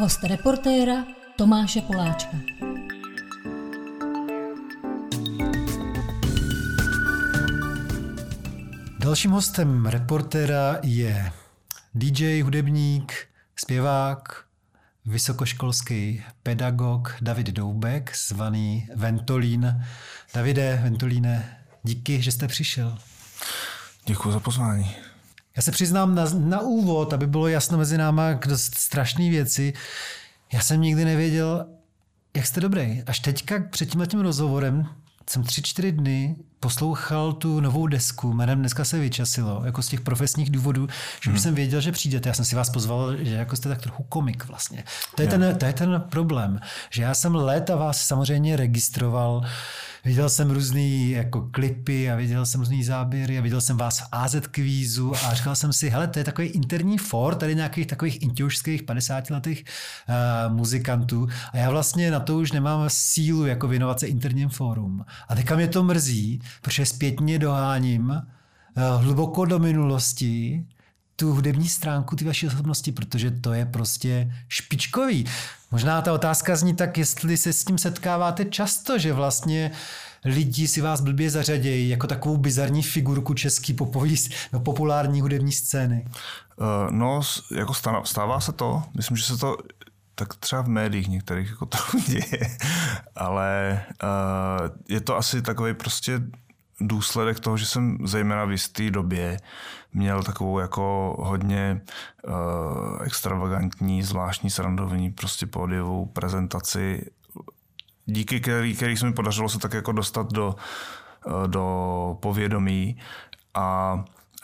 Host reportéra Tomáše Poláčka. Dalším hostem reportéra je DJ, hudebník, zpěvák, vysokoškolský pedagog David Doubek, zvaný Ventolín. Davide, Ventolíne, díky, že jste přišel. Děkuji za pozvání. Já se přiznám na, na úvod, aby bylo jasno mezi náma k dost strašné věci. Já jsem nikdy nevěděl, jak jste dobrý. Až teďka před tímhle rozhovorem jsem tři, čtyři dny poslouchal tu novou desku, jménem Dneska se vyčasilo, jako z těch profesních důvodů, že hmm. jsem věděl, že přijdete. Já jsem si vás pozval, že jako jste tak trochu komik vlastně. To je, ten, to je ten problém, že já jsem léta vás samozřejmě registroval, viděl jsem různý jako klipy a viděl jsem různý záběry a viděl jsem vás v AZ kvízu a říkal jsem si, hele, to je takový interní for tady nějakých takových intiušských 50 letých uh, muzikantů a já vlastně na to už nemám sílu jako věnovat se interním fórum. A teďka mě to mrzí, protože zpětně doháním uh, hluboko do minulosti tu hudební stránku ty vaší osobnosti, protože to je prostě špičkový. Možná ta otázka zní tak, jestli se s tím setkáváte často, že vlastně lidi si vás blbě zařadějí jako takovou bizarní figurku český popový, no, populární hudební scény. Uh, no, jako stává se to. Myslím, že se to tak třeba v médiích některých jako trochu děje, ale uh, je to asi takový prostě důsledek toho, že jsem zejména v jisté době měl takovou jako hodně uh, extravagantní, zvláštní, srandovní prostě pódiovou prezentaci, díky který, který se mi podařilo se tak jako dostat do, uh, do povědomí a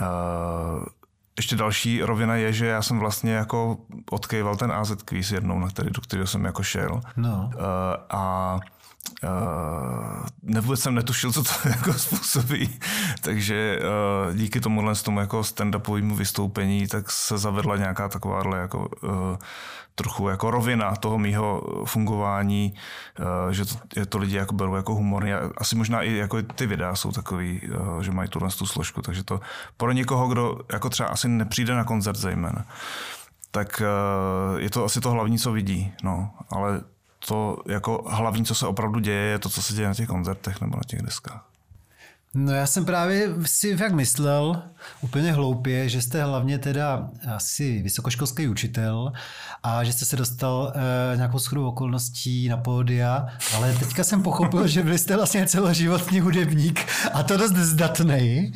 uh, ještě další rovina je, že já jsem vlastně jako odkejval ten AZ quiz jednou, na který, do kterého jsem jako šel. No. Uh, a Uh, nevůbec jsem netušil, co to jako způsobí, takže uh, díky tomuhle z tomu jako stand-upovému vystoupení tak se zavedla nějaká takováhle jako uh, trochu jako rovina toho mýho fungování, uh, že to, je to lidi jako berou jako humor. Asi možná i jako ty videa jsou takový, uh, že mají tuhle tu složku, takže to pro někoho, kdo jako třeba asi nepřijde na koncert zejména, tak uh, je to asi to hlavní, co vidí, no, ale to jako hlavní, co se opravdu děje, je to, co se děje na těch koncertech nebo na těch deskách. No já jsem právě si jak myslel úplně hloupě, že jste hlavně teda asi vysokoškolský učitel a že jste se dostal e, nějakou shodou okolností na pódia, ale teďka jsem pochopil, že byli jste vlastně celoživotní hudebník a to dost zdatný.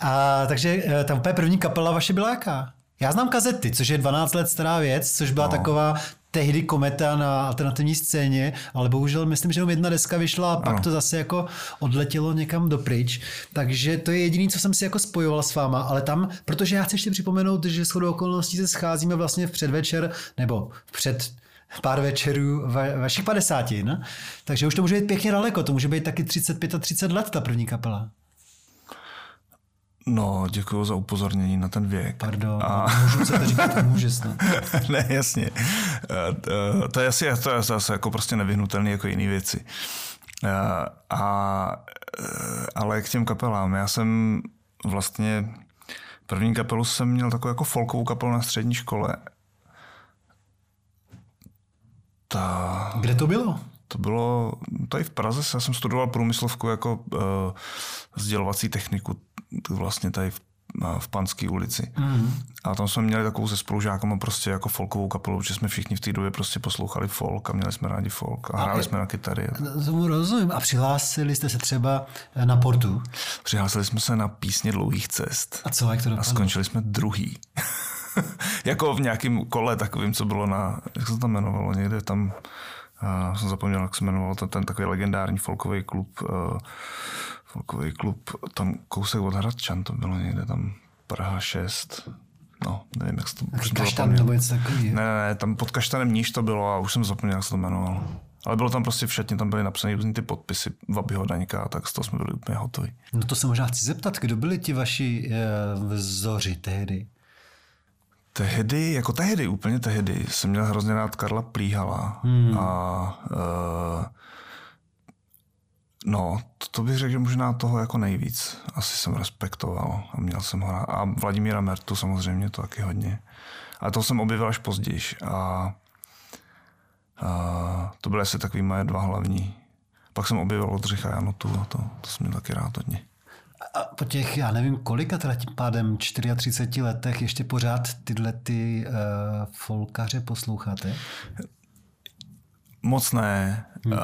A takže e, tam úplně první kapela vaše byla jaká? Já znám kazety, což je 12 let stará věc, což byla no. taková tehdy kometa na alternativní scéně, ale bohužel myslím, že jenom jedna deska vyšla a pak ano. to zase jako odletělo někam dopryč. Takže to je jediné, co jsem si jako spojoval s váma, ale tam, protože já chci ještě připomenout, že shodou okolností se scházíme vlastně v předvečer, nebo v před pár večerů va, vašich padesátin, takže už to může být pěkně daleko, to může být taky 35 a 30 let ta první kapela. No, děkuji za upozornění na ten věk. Pardon, a... můžu se to říkat, může snad. ne, jasně. Eh, eh, to je asi to je zase jako prostě nevyhnutelné jako jiné věci. Eh, a, ale k těm kapelám. Já jsem vlastně první kapelu jsem měl takovou jako folkovou kapelu na střední škole. Ta... Kde to bylo? To bylo tady v Praze, já jsem studoval průmyslovku jako uh, sdělovací techniku vlastně tady v, v Panské ulici. Mm. A tam jsme měli takovou se spolužákama prostě jako folkovou kapelu, že jsme všichni v té době prostě poslouchali folk a měli jsme rádi folk a hráli a jsme na kytary. Tomu rozumím. A přihlásili jste se třeba na portu? Přihlásili jsme se na písně dlouhých cest. A co, jak to dopadlo? A skončili jsme druhý. jako v nějakém kole takovým, co bylo na, jak se to tam jmenovalo, někde tam, uh, jsem zapomněl, jak se jmenoval ten, ten takový legendární folkový klub, uh, folkový klub, tam kousek od Hradčan, to bylo někde tam Praha 6, no, nevím, jak se to už Kaštan nebo něco takový. Ne, ne, ne, tam pod Kaštanem níž to bylo a už jsem zapomněl, jak se to jmenovalo. Ale bylo tam prostě všetně, tam byly napsané různý ty podpisy Vabyho Daňka a tak z toho jsme byli úplně hotoví. No to se možná chci zeptat, kdo byli ti vaši e, vzoři tehdy? Tehdy, jako tehdy, úplně tehdy, jsem měl hrozně rád Karla Plíhala hmm. a e, No, to, to bych řekl, že možná toho jako nejvíc asi jsem respektoval a měl jsem ho rád. A Vladimíra Mertu samozřejmě to taky hodně. Ale to jsem objevil až později. A A to byly asi takový moje dva hlavní. Pak jsem objevil Oldřicha Janotu a to, to jsem měl taky rád hodně. A po těch, já nevím kolika teda tím pádem 34 letech ještě pořád tyhle ty uh, folkaře posloucháte? Moc ne. Hmm. Uh,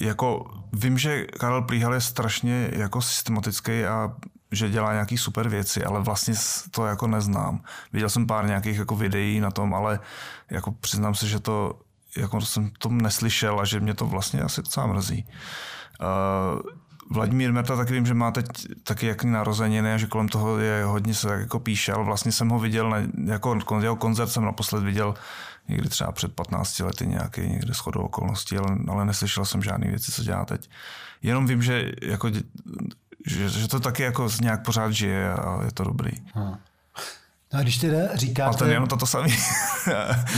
jako vím, že Karel Plíhal je strašně jako systematický a že dělá nějaký super věci, ale vlastně to jako neznám. Viděl jsem pár nějakých jako videí na tom, ale jako přiznám se, že to jako jsem to neslyšel a že mě to vlastně asi docela mrzí. Uh, Vladimír Merta taky vím, že má teď taky jaký narozeniny a že kolem toho je hodně se tak jako píše, ale vlastně jsem ho viděl, na, jako jeho koncert jsem naposled viděl někdy třeba před 15 lety nějaký, někde shodou okolností, ale, ale neslyšel jsem žádný věci, co dělá teď. Jenom vím, že, jako, že, že to taky jako nějak pořád žije a je to dobrý. Hmm. No a když teda říkáte... A ten Jano to, to samý.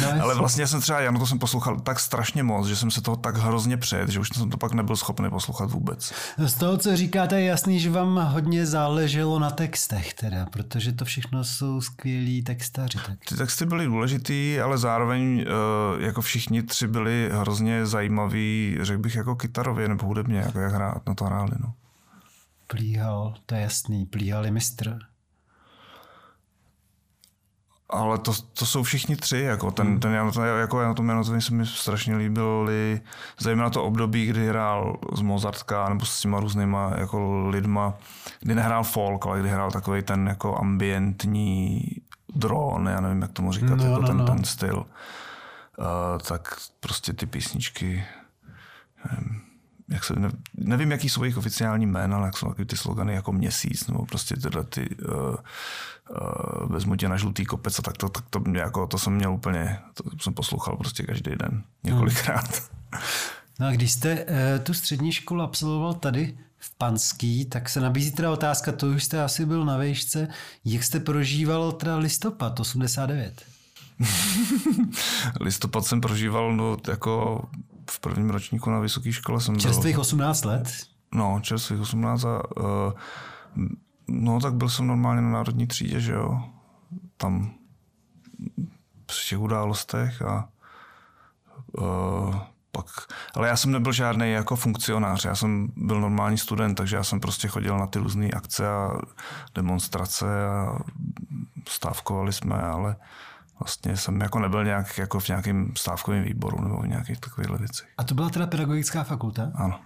no, Ale vlastně jsem třeba Jano to jsem poslouchal tak strašně moc, že jsem se toho tak hrozně před, že už jsem to pak nebyl schopný poslouchat vůbec. Z toho, co říkáte, je jasný, že vám hodně záleželo na textech teda, protože to všechno jsou skvělí textaři. Tak. Ty texty byly důležitý, ale zároveň eh, jako všichni tři byli hrozně zajímaví, řekl bych jako kytarově nebo hudebně, jako jak hrát, na to hráli. No. Plíhal, to je jasný, plíhal je mistr ale to, to jsou všichni tři. Jako ten, hmm. ten, jako já na tom Janotovi se mi strašně líbil, zejména to období, kdy hrál z Mozartka nebo s těma různýma jako lidma, kdy nehrál folk, ale kdy hrál takový ten jako ambientní dron, já nevím, jak tomu říkat, no, jako no, ten, no. ten styl. Uh, tak prostě ty písničky, nevím, jak se, ne, nevím, jaký jsou jejich oficiální jména, ale jak jsou ty slogany jako měsíc, nebo prostě tyhle ty uh, uh, vezmu tě na žlutý kopec a tak to, tak to, jako, to jsem měl úplně, to jsem poslouchal prostě každý den, několikrát. No a když jste uh, tu střední školu absolvoval tady v Panský, tak se nabízí teda otázka, to už jste asi byl na vejšce, jak jste prožíval teda listopad 89? listopad jsem prožíval no, jako v prvním ročníku na vysoké škole jsem Čerstvých byl... 18 let? No, čerstvých 18 a uh, no tak byl jsem normálně na národní třídě, že jo. Tam při těch událostech a uh, pak, ale já jsem nebyl žádný jako funkcionář, já jsem byl normální student, takže já jsem prostě chodil na ty různé akce a demonstrace a stávkovali jsme, ale vlastně jsem jako nebyl nějak jako v nějakém stávkovém výboru nebo v nějakých takových věcech. A to byla teda pedagogická fakulta? Ano.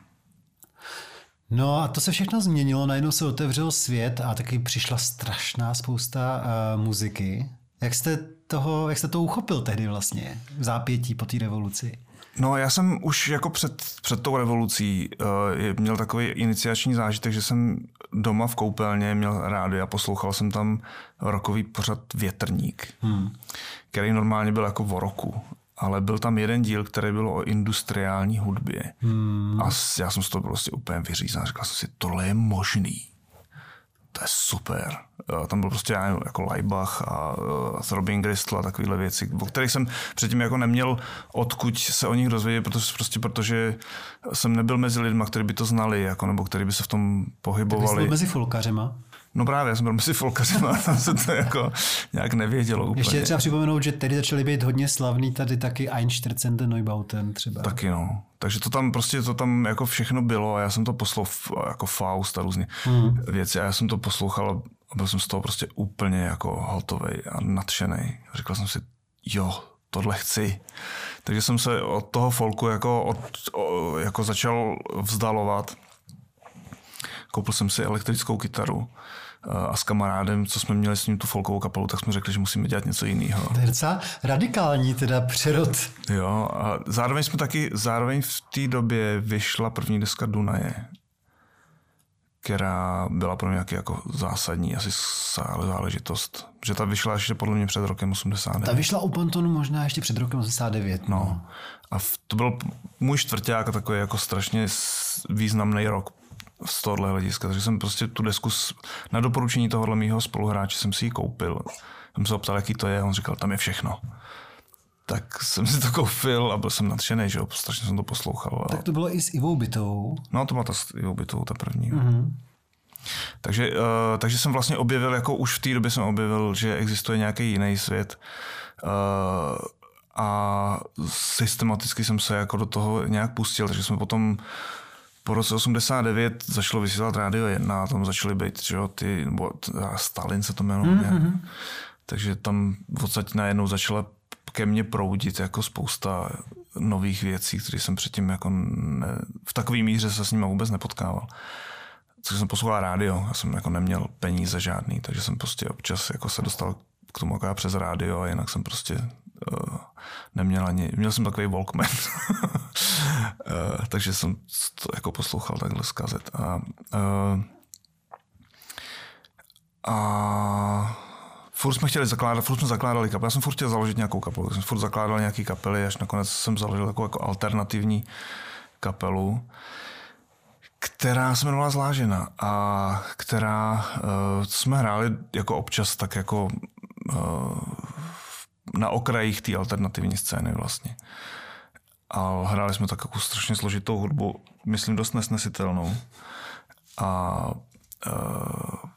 No a to se všechno změnilo, najednou se otevřel svět a taky přišla strašná spousta uh, muziky. Jak jste, toho, jak jste to uchopil tehdy vlastně v zápětí po té revoluci? No já jsem už jako před, před tou revolucí uh, měl takový iniciační zážitek, že jsem doma v koupelně měl rádio a poslouchal jsem tam rokový pořad Větrník, hmm. který normálně byl jako o roku. Ale byl tam jeden díl, který byl o industriální hudbě. Hmm. A já jsem z toho prostě úplně vyřízen. Říkal jsem si, tohle je možný to je super. Tam byl prostě já nevím, jako Leibach a, a Robin Gristl a takovéhle věci, o kterých jsem předtím jako neměl odkud se o nich dozvědět, protože, prostě protože jsem nebyl mezi lidmi, kteří by to znali, jako, nebo kteří by se v tom pohybovali. Tak jsi mezi folkařema? No právě, já jsem byl mezi folkařima, tam se to jako nějak nevědělo úplně. Ještě třeba připomenout, že tedy začaly být hodně slavný tady taky Einstürzen Neubauten třeba. Taky no. Takže to tam prostě to tam jako všechno bylo a já jsem to poslouchal jako Faust a různé hmm. věci a já jsem to poslouchal a byl jsem z toho prostě úplně jako hotový a nadšený. Říkal jsem si, jo, tohle chci. Takže jsem se od toho folku jako, od, jako začal vzdalovat. Koupil jsem si elektrickou kytaru a s kamarádem, co jsme měli s ním tu folkovou kapelu, tak jsme řekli, že musíme dělat něco jiného. To je docela radikální teda přerod. Jo, a zároveň jsme taky, zároveň v té době vyšla první deska Dunaje, která byla pro mě nějaký jako zásadní asi záležitost. Že ta vyšla ještě podle mě před rokem 89. Ta vyšla u Pantonu možná ještě před rokem 89. No. no. A to byl můj čtvrták a takový jako strašně významný rok z tohohle hlediska. Takže jsem prostě tu desku na doporučení tohohle mýho spoluhráče jsem si ji koupil. Jsem se optal, jaký to je, on říkal, tam je všechno. Tak jsem si to koupil a byl jsem nadšený, že jo, strašně jsem to poslouchal. Tak to bylo i s Ivou Bytovou. No, to byla ta s Ivou Bytovou, ta první. Mm-hmm. Takže, uh, takže jsem vlastně objevil, jako už v té době jsem objevil, že existuje nějaký jiný svět. Uh, a systematicky jsem se jako do toho nějak pustil, takže jsme potom po roce 89 začalo vysílat Rádio 1 a tam začaly být, že jo, ty, nebo Stalin se to jmenovalo. Mm-hmm. Takže tam v podstatě najednou začala ke mně proudit jako spousta nových věcí, které jsem předtím jako ne, v takové míře se s nimi vůbec nepotkával. Takže jsem poslouchal rádio, já jsem jako neměl peníze žádný, takže jsem prostě občas jako se dostal k tomu jako přes rádio a jinak jsem prostě uh, neměl ani, měl jsem takový Walkman, uh, takže jsem to jako poslouchal takhle z kazet. A, uh, a furt jsme chtěli zakládat, furt jsme zakládali kapely. Já jsem furt chtěl založit nějakou kapelu, jsem furt zakládal nějaký kapely, až nakonec jsem založil takovou jako alternativní kapelu, která se jmenovala Zlážena a která uh, jsme hráli jako občas tak jako uh, na okrajích té alternativní scény vlastně. A hráli jsme takovou strašně složitou hudbu, myslím dost nesnesitelnou. A uh,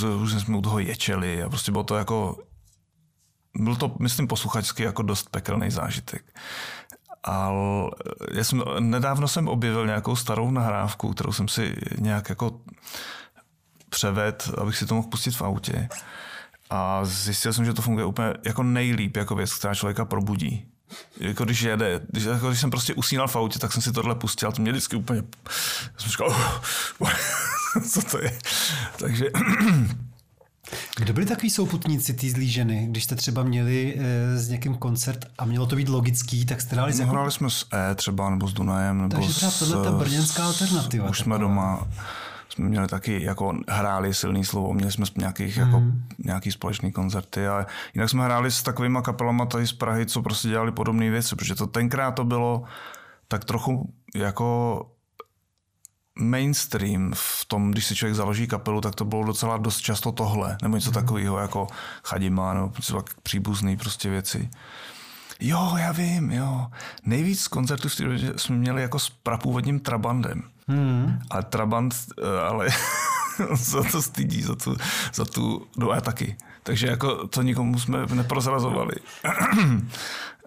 různě jsme u toho ječeli a prostě bylo to jako, byl to, myslím, posluchačsky jako dost pekelný zážitek. Ale já jsem, nedávno jsem objevil nějakou starou nahrávku, kterou jsem si nějak jako převed, abych si to mohl pustit v autě. A zjistil jsem, že to funguje úplně jako nejlíp jako věc, která člověka probudí. Jako když jede, když, jako když jsem prostě usínal v autě, tak jsem si tohle pustil a to mě vždycky úplně, jsem říkal, oh, co to je. Takže... Kdo byli takový souputníci té zlý ženy, když jste třeba měli e, s někým koncert a mělo to být logický, tak jste hráli no, jako... hráli jsme s E třeba, nebo s Dunajem, nebo Takže třeba tohle ta brněnská alternativa. Už jsme doma jsme měli taky, jako hráli silný slovo, měli jsme nějakých, mm. jako, mhm. nějaký společný koncerty a jinak jsme hráli s takovými kapelama tady z Prahy, co prostě dělali podobné věci, protože to tenkrát to bylo tak trochu jako mainstream v tom, když si člověk založí kapelu, tak to bylo docela dost často tohle, nebo něco mm. takového jako Chadima, nebo příbuzný prostě věci. Jo, já vím, jo. Nejvíc koncertů jsme měli jako s prapůvodním Trabandem. Hmm. A Trabant, eh, ale za to stydí, za tu, za tu, no a taky. Takže jako to nikomu jsme neprozrazovali.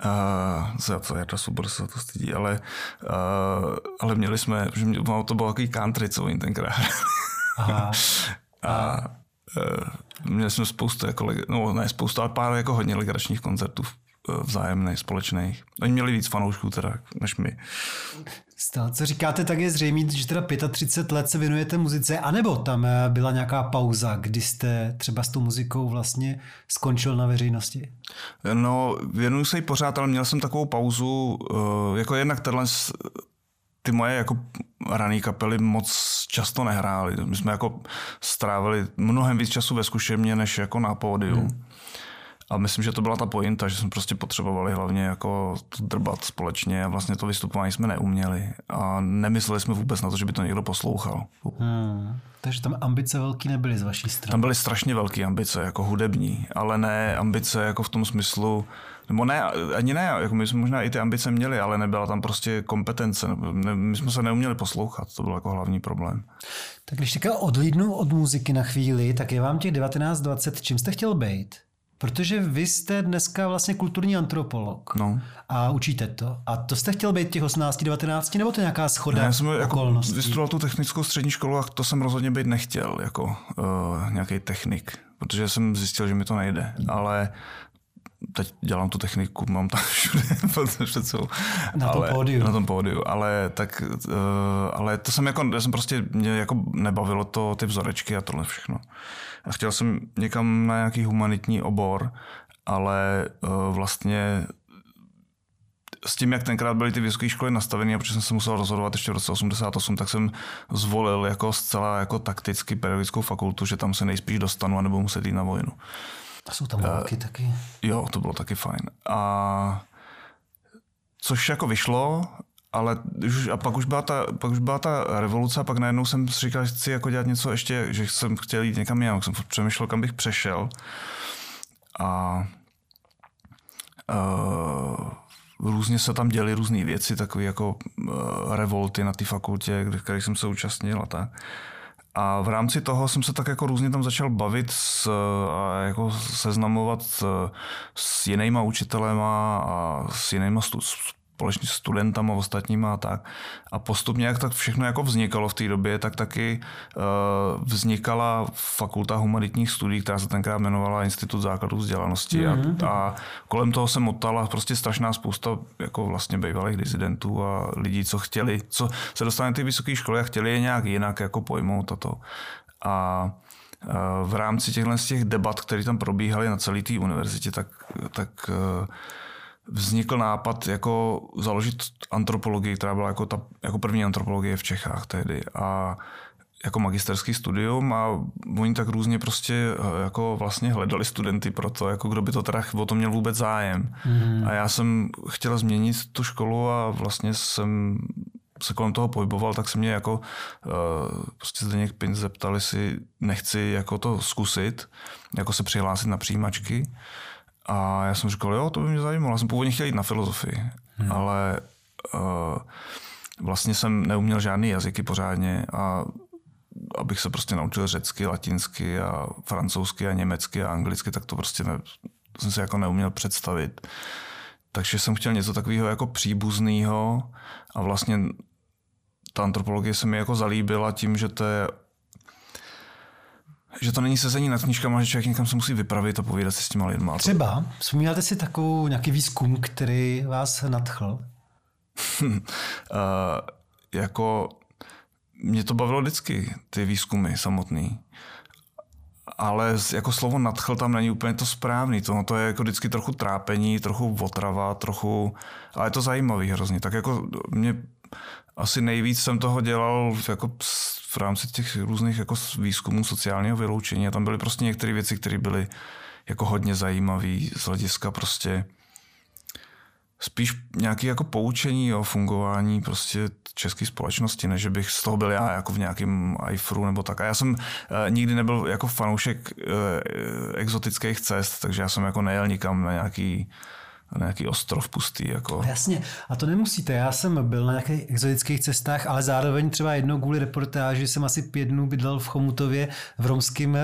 Uh, za to to super, se to stydí, ale, uh, ale měli jsme, že mě, to bylo takový country, co oni tenkrát Aha. A uh, měli jsme spoustu, jako, no ne spoustu, ale pár jako hodně legračních koncertů vzájemných, společných. Oni měli víc fanoušků teda, než my. Z toho, co říkáte, tak je zřejmé, že teda 35 let se věnujete muzice, anebo tam eh, byla nějaká pauza, kdy jste třeba s tou muzikou vlastně skončil na veřejnosti? No, věnuju se jí pořád, ale měl jsem takovou pauzu, eh, jako jednak tenhle ty moje jako rané kapely moc často nehrály. My jsme jako strávili mnohem víc času ve zkušebně, než jako na pódiu. Hmm. A myslím, že to byla ta pointa, že jsme prostě potřebovali hlavně jako to drbat společně a vlastně to vystupování jsme neuměli a nemysleli jsme vůbec na to, že by to někdo poslouchal. Hmm. Takže tam ambice velký nebyly z vaší strany? Tam byly strašně velké ambice, jako hudební, ale ne ambice jako v tom smyslu, nebo ne, ani ne, jako my jsme možná i ty ambice měli, ale nebyla tam prostě kompetence. Ne, my jsme se neuměli poslouchat, to byl jako hlavní problém. Tak když teďka odlídnu od muziky na chvíli, tak je vám těch 19-20, čím jste chtěl být? Protože vy jste dneska vlastně kulturní antropolog no. a učíte to. A to jste chtěl být těch 18, 19, nebo to je nějaká schoda ne, já jsem jako vystudoval tu technickou střední školu a to jsem rozhodně být nechtěl, jako uh, nějaký technik, protože jsem zjistil, že mi to nejde. Ale teď dělám tu techniku, mám tam všude před sebou. Na tom ale, pódiu. Na tom pódiu, ale tak, uh, ale to jsem jako, já jsem prostě, mě jako nebavilo to, ty vzorečky a tohle všechno. A chtěl jsem někam na nějaký humanitní obor, ale uh, vlastně s tím, jak tenkrát byly ty vysoké školy nastavené, a protože jsem se musel rozhodovat ještě v roce 88, tak jsem zvolil jako zcela jako takticky pedagogickou fakultu, že tam se nejspíš dostanu, anebo muset jít na vojnu. A jsou tam války uh, taky. Jo, to bylo taky fajn. A což jako vyšlo, ale už, a pak už, byla ta, pak už byla ta revoluce a pak najednou jsem si říkal, že chci jako dělat něco ještě, že jsem chtěl jít někam jinam, jsem přemýšlel, kam bych přešel. A uh, různě se tam děly různé věci, takové jako uh, revolty na té fakultě, kde, které jsem se účastnil a tak. A v rámci toho jsem se tak jako různě tam začal bavit s, a jako seznamovat s, s jinýma učitelema a s jinýma stu, společně s studentama ostatníma a tak. A postupně, jak tak všechno jako vznikalo v té době, tak taky uh, vznikala fakulta humanitních studií, která se tenkrát jmenovala Institut základů vzdělanosti. Mm-hmm. A, a kolem toho se motala prostě strašná spousta jako vlastně bývalých dizidentů a lidí, co chtěli, co se dostali ty vysoké školy a chtěli je nějak jinak jako pojmout a to. A eh, v rámci těchto z těch debat, které tam probíhaly na celé té univerzitě, tak, tak uh, vznikl nápad jako založit antropologii, která byla jako, ta, jako první antropologie v Čechách tehdy a jako magisterský studium a oni tak různě prostě eh, jako vlastně hledali studenty pro to, jako kdo by to teda o to měl vůbec zájem. Mm. A já jsem chtěl změnit tu školu a vlastně jsem se kolem toho pohyboval, tak se mě jako uh, prostě Zdeněk Pin zeptali si, nechci jako to zkusit, jako se přihlásit na přijímačky. A já jsem říkal, jo, to by mě zajímalo. Já jsem původně chtěl jít na filozofii, hmm. ale uh, vlastně jsem neuměl žádný jazyky pořádně a abych se prostě naučil řecky, latinsky a francouzsky a německy a anglicky, tak to prostě ne, jsem si jako neuměl představit. Takže jsem chtěl něco takového jako příbuzného a vlastně ta antropologie se mi jako zalíbila tím, že to je že to není sezení nad knížkama, že člověk někam se musí vypravit a povídat si s těma lidma. Třeba, vzpomínáte si takovou nějaký výzkum, který vás nadchl? uh, jako mě to bavilo vždycky, ty výzkumy samotný. Ale jako slovo nadchl tam není úplně to správný. To, no, to je jako vždycky trochu trápení, trochu otrava, trochu... Ale je to zajímavý hrozně. Tak jako mě asi nejvíc jsem toho dělal jako v rámci těch různých jako výzkumů sociálního vyloučení a tam byly prostě některé věci, které byly jako hodně zajímavé z hlediska prostě spíš nějaké jako poučení o fungování prostě české společnosti, než bych z toho byl já jako v nějakém iFru nebo tak. A já jsem uh, nikdy nebyl jako fanoušek uh, exotických cest, takže já jsem jako nejel nikam na nějaký na nějaký ostrov pustý. Jako. Jasně, a to nemusíte. Já jsem byl na nějakých exotických cestách, ale zároveň třeba jednou kvůli reportáži jsem asi pět dnů bydlel v Chomutově v romském eh,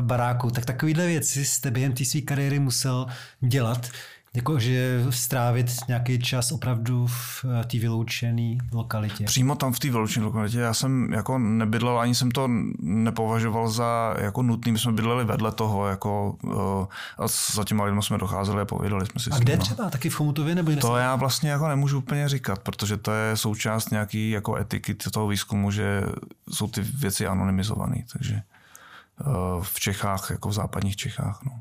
baráku. Tak takovýhle věci jste během té své kariéry musel dělat. Jako, že strávit nějaký čas opravdu v eh, té vyloučené lokalitě. Přímo tam v té vyloučené lokalitě. Já jsem jako nebydlel, ani jsem to nepovažoval za jako nutný. My jsme bydleli vedle toho jako, eh, a za těma lidmi jsme docházeli a povídali jsme si A kde třeba? Taky v Chomutově? Nebo to já vlastně jako nemůžu úplně říkat, protože to je součást nějaký jako etiky toho výzkumu, že jsou ty věci anonymizované. Takže eh, v Čechách, jako v západních Čechách. No.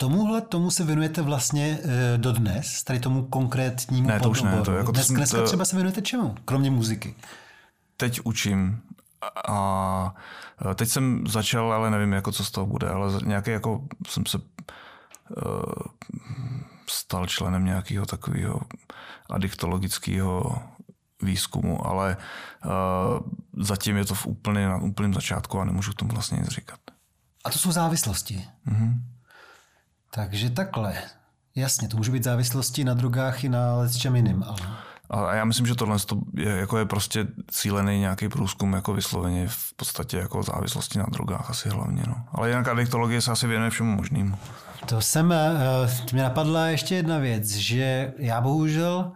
Tomuhle tomu se věnujete vlastně e, dodnes, tady tomu konkrétnímu Ne, to už ne. To jako Dnes, to, dneska to, třeba se věnujete čemu, kromě muziky? Teď učím a teď jsem začal, ale nevím, jako co z toho bude, ale nějaký jako jsem se uh, stal členem nějakého takového adiktologického výzkumu, ale uh, zatím je to v úplně, na úplném začátku a nemůžu tomu vlastně nic říkat. A to jsou závislosti. Mm-hmm. Takže takhle. Jasně, to může být závislosti na drogách i na čem jiným, ale... A já myslím, že tohle je, jako je prostě cílený nějaký průzkum jako vysloveně v podstatě jako závislosti na drogách asi hlavně. No. Ale jinak adiktologie se asi věnuje všemu možnému. To jsem, eh, mě napadla ještě jedna věc, že já bohužel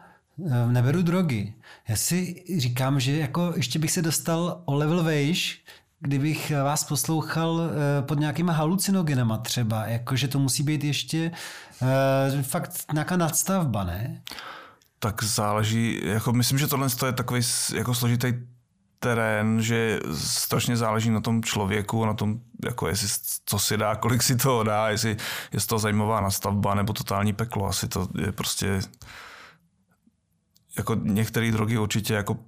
eh, neberu drogy. Já si říkám, že jako ještě bych se dostal o level vejš, kdybych vás poslouchal eh, pod nějakýma halucinogenama třeba, jakože to musí být ještě uh, fakt nějaká nadstavba, ne? Tak záleží, jako myslím, že tohle je takový jako složitý terén, že strašně záleží na tom člověku, na tom, jako jestli, co si dá, kolik si toho dá, jestli je to zajímavá nastavba nebo totální peklo. Asi to je prostě jako některé drogy určitě jako uh,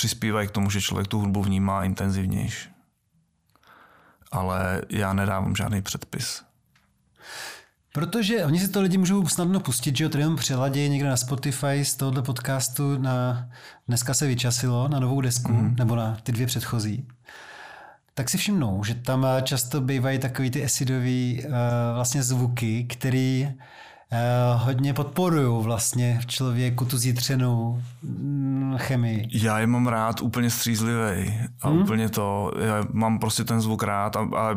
přispívají k tomu, že člověk tu hudbu vnímá intenzivnější. Ale já nedávám žádný předpis. Protože oni si to lidi můžou snadno pustit, že jo, tady přeladí někde na Spotify z tohoto podcastu na dneska se vyčasilo na novou desku, mm. nebo na ty dvě předchozí. Tak si všimnou, že tam často bývají takový ty acidový uh, vlastně zvuky, který hodně podporují vlastně v člověku tu zítřenou mm, chemii? Já je mám rád úplně střízlivý a hmm. úplně to, já mám prostě ten zvuk rád a, a, a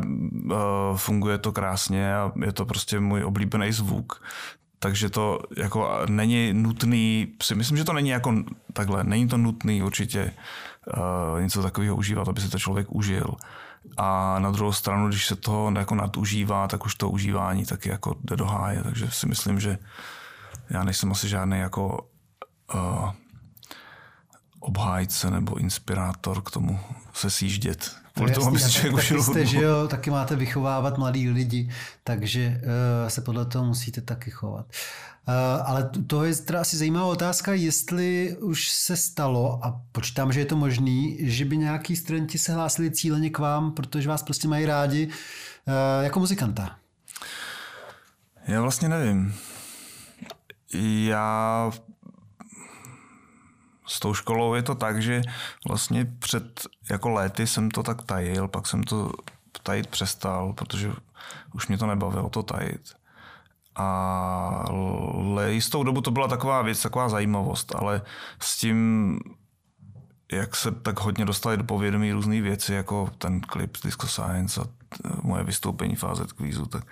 funguje to krásně a je to prostě můj oblíbený zvuk. Takže to jako není nutný, si myslím, že to není jako takhle, není to nutný určitě uh, něco takového užívat, aby se to člověk užil. A na druhou stranu, když se to jako nadužívá, tak už to užívání taky jako jde do háje. Takže si myslím, že já nejsem asi žádný jako uh, obhájce nebo inspirátor k tomu se sjíždět. No tomu, aby si taky jste, že jo, taky máte vychovávat mladý lidi, takže uh, se podle toho musíte taky chovat. Uh, ale to je teda asi zajímavá otázka, jestli už se stalo, a počítám, že je to možný, že by nějaký studenti se hlásili cíleně k vám, protože vás prostě mají rádi uh, jako muzikanta. Já vlastně nevím. Já s tou školou je to tak, že vlastně před jako léty jsem to tak tajil, pak jsem to tajit přestal, protože už mě to nebavilo to tajit. A jistou dobu to byla taková věc, taková zajímavost, ale s tím, jak se tak hodně dostali do povědomí různé věci, jako ten klip Disco Science a moje vystoupení fáze kvízu, tak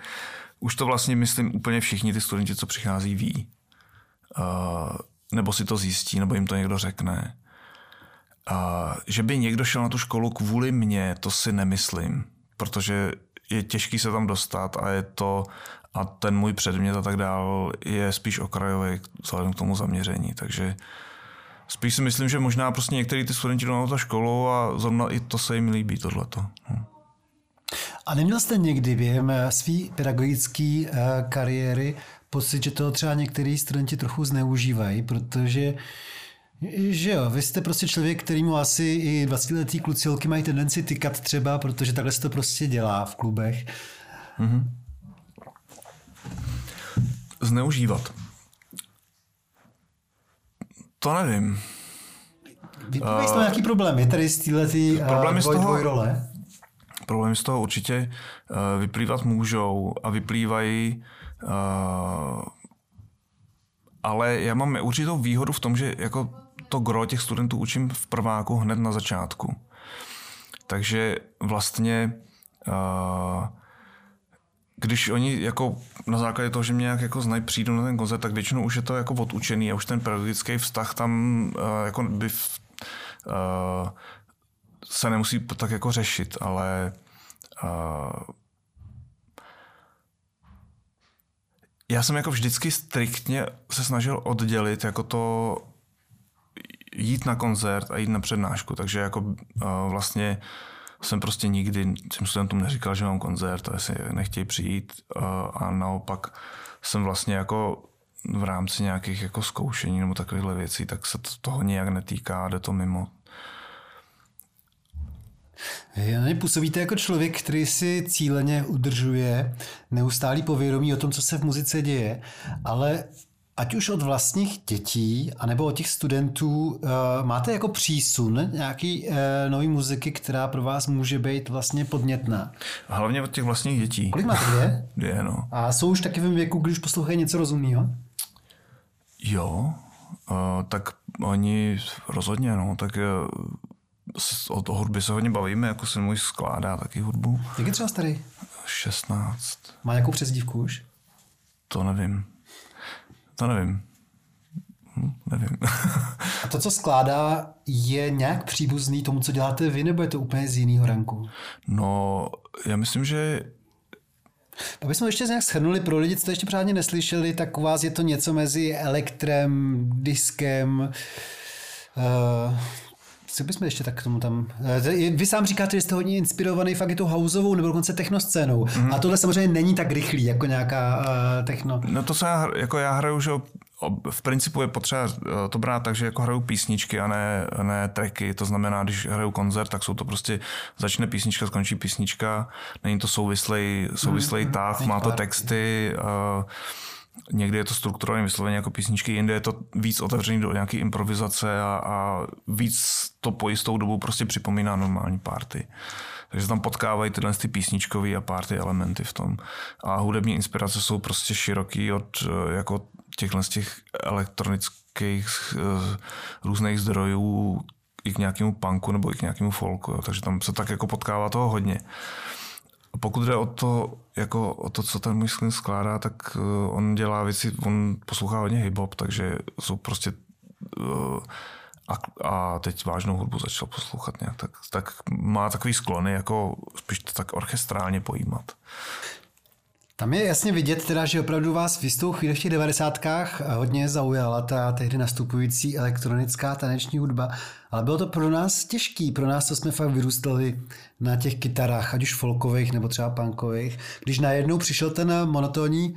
už to vlastně, myslím, úplně všichni ty studenti, co přichází, ví. Uh, nebo si to zjistí, nebo jim to někdo řekne. A že by někdo šel na tu školu kvůli mně, to si nemyslím, protože je těžký se tam dostat a je to a ten můj předmět a tak dál je spíš okrajový vzhledem k tomu zaměření, takže spíš si myslím, že možná prostě některý ty studenti jdou na tu školu a zrovna i to se jim líbí tohleto. Hm. A neměl jste někdy během své pedagogické eh, kariéry pocit, že to třeba některý studenti trochu zneužívají, protože že jo, vy jste prostě člověk, kterýmu asi i 20-letý kluci holky mají tendenci tykat třeba, protože takhle se to prostě dělá v klubech. Mm-hmm. Zneužívat. To nevím. Vyplývají z toho nějaký problémy, tady z této problémy dvoj, z toho, role? Problémy z toho určitě uh, vyplývat můžou a vyplývají Uh, ale já mám určitou výhodu v tom, že jako to gro těch studentů učím v prváku hned na začátku. Takže vlastně uh, když oni jako na základě toho, že mě nějak jako znají, přijdou na ten koncert, tak většinou už je to jako odučený a už ten pedagogický vztah tam uh, jako by se nemusí tak jako řešit, ale já jsem jako vždycky striktně se snažil oddělit jako to jít na koncert a jít na přednášku, takže jako uh, vlastně jsem prostě nikdy těm studentům neříkal, že mám koncert a jestli nechtějí přijít uh, a naopak jsem vlastně jako v rámci nějakých jako zkoušení nebo takovýchhle věcí, tak se to toho nějak netýká, jde to mimo. Vy působíte jako člověk, který si cíleně udržuje neustálý povědomí o tom, co se v muzice děje, ale ať už od vlastních dětí, anebo od těch studentů, uh, máte jako přísun nějaký uh, nový muziky, která pro vás může být vlastně podnětná? Hlavně od těch vlastních dětí. Kolik máte dvě? Dvě, no. A jsou už taky v věku, když poslouchají něco rozumného? Jo, uh, tak oni rozhodně, no, tak o to hudby se hodně bavíme, jako se můj skládá taky hudbu. Jak je třeba starý? 16. Má nějakou přezdívku už? To nevím. To nevím. Hm, nevím. A to, co skládá, je nějak příbuzný tomu, co děláte vy, nebo je to úplně z jiného ranku? No, já myslím, že aby jsme ještě nějak shrnuli pro lidi, co to ještě pořádně neslyšeli, tak u vás je to něco mezi elektrem, diskem, uh, co bychom ještě tak k tomu tam... Eh, vy sám říkáte, že jste hodně inspirovaný fakt i tou houseovou nebo dokonce technoscénou. Mm. A tohle samozřejmě není tak rychlý jako nějaká uh, techno. No to, co já, jako já hraju, že v principu je potřeba eh, to brát tak, že jako hraju písničky a ne, ne tracky. To znamená, když hraju koncert, tak jsou to prostě začne písnička, skončí písnička. Není to souvislej, souvislej mm, tah, má to texty. Uh, Někdy je to strukturovaně vysloveně jako písničky, jinde je to víc otevřený do nějaké improvizace a, a víc to po jistou dobu prostě připomíná normální party. Takže tam potkávají tyhle ty písničkové a party elementy v tom. A hudební inspirace jsou prostě široký od jako těchhle z těch elektronických uh, různých zdrojů i k nějakému punku nebo i k nějakému folku, jo. takže tam se tak jako potkává toho hodně. Pokud jde o to, jako o to, co ten můj sklin skládá, tak uh, on dělá věci, on poslouchá hodně hip-hop, takže jsou prostě uh, a, a teď vážnou hudbu začal poslouchat nějak, tak, tak má takový sklony, jako spíš to tak orchestrálně pojímat. Tam je jasně vidět teda, že opravdu vás v jistou chvíli v těch devadesátkách hodně zaujala ta tehdy nastupující elektronická taneční hudba, ale bylo to pro nás těžký, pro nás, co jsme fakt vyrůstali na těch kytarách, ať už folkových nebo třeba punkových, když najednou přišel ten monotónní,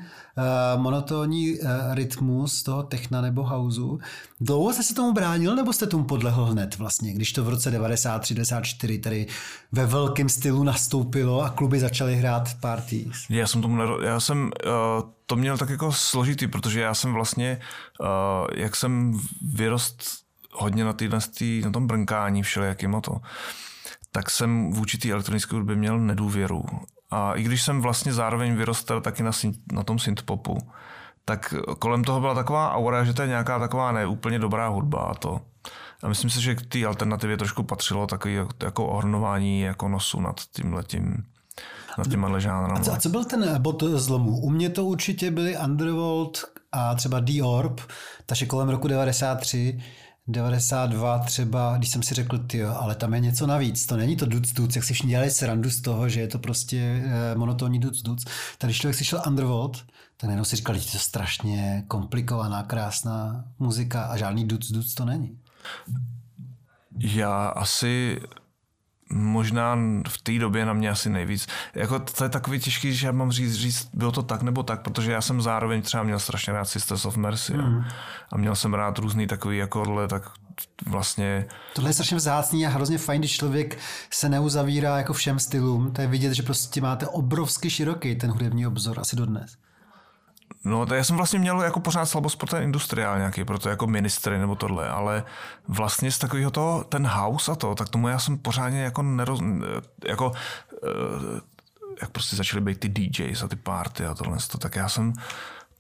monotónní uh, rytmus toho techna nebo houseu. Dlouho jste se tomu bránil, nebo jste tomu podlehl hned vlastně, když to v roce 93, 94 tady ve velkém stylu nastoupilo a kluby začaly hrát parties? Já jsem tomu, nero... já jsem uh, to měl tak jako složitý, protože já jsem vlastně, uh, jak jsem vyrost hodně na, týhle, na tom brnkání všelijakým a to, tak jsem vůči té elektronické hudbě měl nedůvěru. A i když jsem vlastně zároveň vyrostl taky na, na tom synthpopu, tak kolem toho byla taková aura, že to je nějaká taková neúplně dobrá hudba a to. A myslím si, že k té alternativě trošku patřilo takový jako ohrnování jako nosu nad tím letím nad těma. A co, a co byl ten bod zlomu? U mě to určitě byly Underworld a třeba The Orb, takže kolem roku 93 92 třeba, když jsem si řekl, ty ale tam je něco navíc, to není to duc duc, jak si všichni dělali srandu z toho, že je to prostě eh, monotónní duc duc. Tady když člověk slyšel Underworld, tak najednou si říkal, že to je strašně komplikovaná, krásná muzika a žádný duc duc to není. Já asi možná v té době na mě asi nejvíc. Jako to je takový těžký, že já mám říct, říct, bylo to tak nebo tak, protože já jsem zároveň třeba měl strašně rád Sisters of Mercy mm. a měl jsem rád různý takový jako role, tak vlastně... Tohle je strašně vzácný a hrozně fajn, když člověk se neuzavírá jako všem stylům. To je vidět, že prostě máte obrovsky široký ten hudební obzor asi dodnes. No, to já jsem vlastně měl jako pořád slabost pro ten industriál nějaký, pro to jako ministry nebo tohle, ale vlastně z takového toho, ten house a to, tak tomu já jsem pořádně jako neroz... jako eh, jak prostě začaly být ty DJs a ty party a tohle, tak já jsem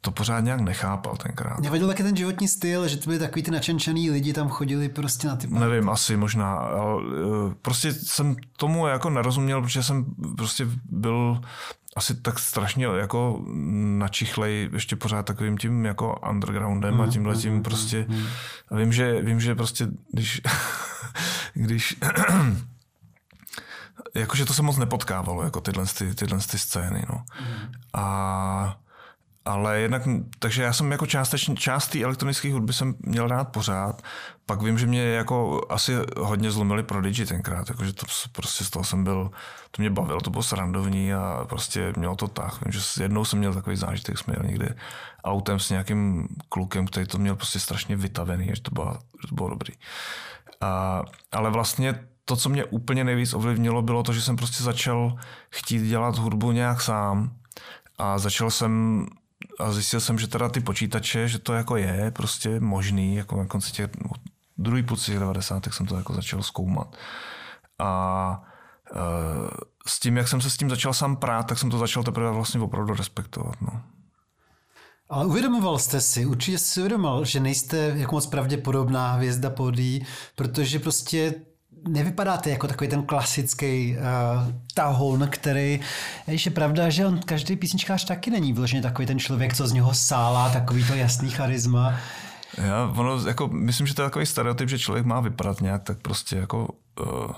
to pořád nějak nechápal tenkrát. Mě vadil taky ten životní styl, že to byly takový ty načenčaný lidi, tam chodili prostě na ty... Party. Nevím, asi možná. Ale, eh, prostě jsem tomu jako nerozuměl, protože jsem prostě byl asi tak strašně jako načichlej ještě pořád takovým tím jako undergroundem mm, a tímhle tím mm, prostě mm. vím, že, vím, že prostě když když jakože to se moc nepotkávalo, jako tyhle, ty, tyhle ty scény, no. Mm. A ale jednak, takže já jsem jako částečně, část té elektronické hudby jsem měl rád pořád. Pak vím, že mě jako asi hodně zlomili Prodigy tenkrát, jakože to prostě z toho jsem byl, to mě bavilo, to bylo srandovní a prostě mělo to tak. Vím, že jednou jsem měl takový zážitek, jsme jeli někde autem s nějakým klukem, který to měl prostě strašně vytavený, že to bylo, že to bylo dobrý. A, ale vlastně to, co mě úplně nejvíc ovlivnilo, bylo to, že jsem prostě začal chtít dělat hudbu nějak sám a začal jsem a zjistil jsem, že teda ty počítače, že to jako je prostě možný, jako na konci těch, no, druhý půlce těch 90. jsem to jako začal zkoumat. A e, s tím, jak jsem se s tím začal sám prát, tak jsem to začal teprve vlastně opravdu respektovat. No. Ale uvědomoval jste si, určitě jste si uvědomoval, že nejste jako moc pravděpodobná hvězda podí, protože prostě nevypadáte jako takový ten klasický uh, tahoun, který, je pravda, že on každý písničkář taky není vloženě takový ten člověk, co z něho sálá, takový to jasný charisma. Já, ono, jako, myslím, že to je takový stereotyp, že člověk má vypadat nějak tak prostě jako uh,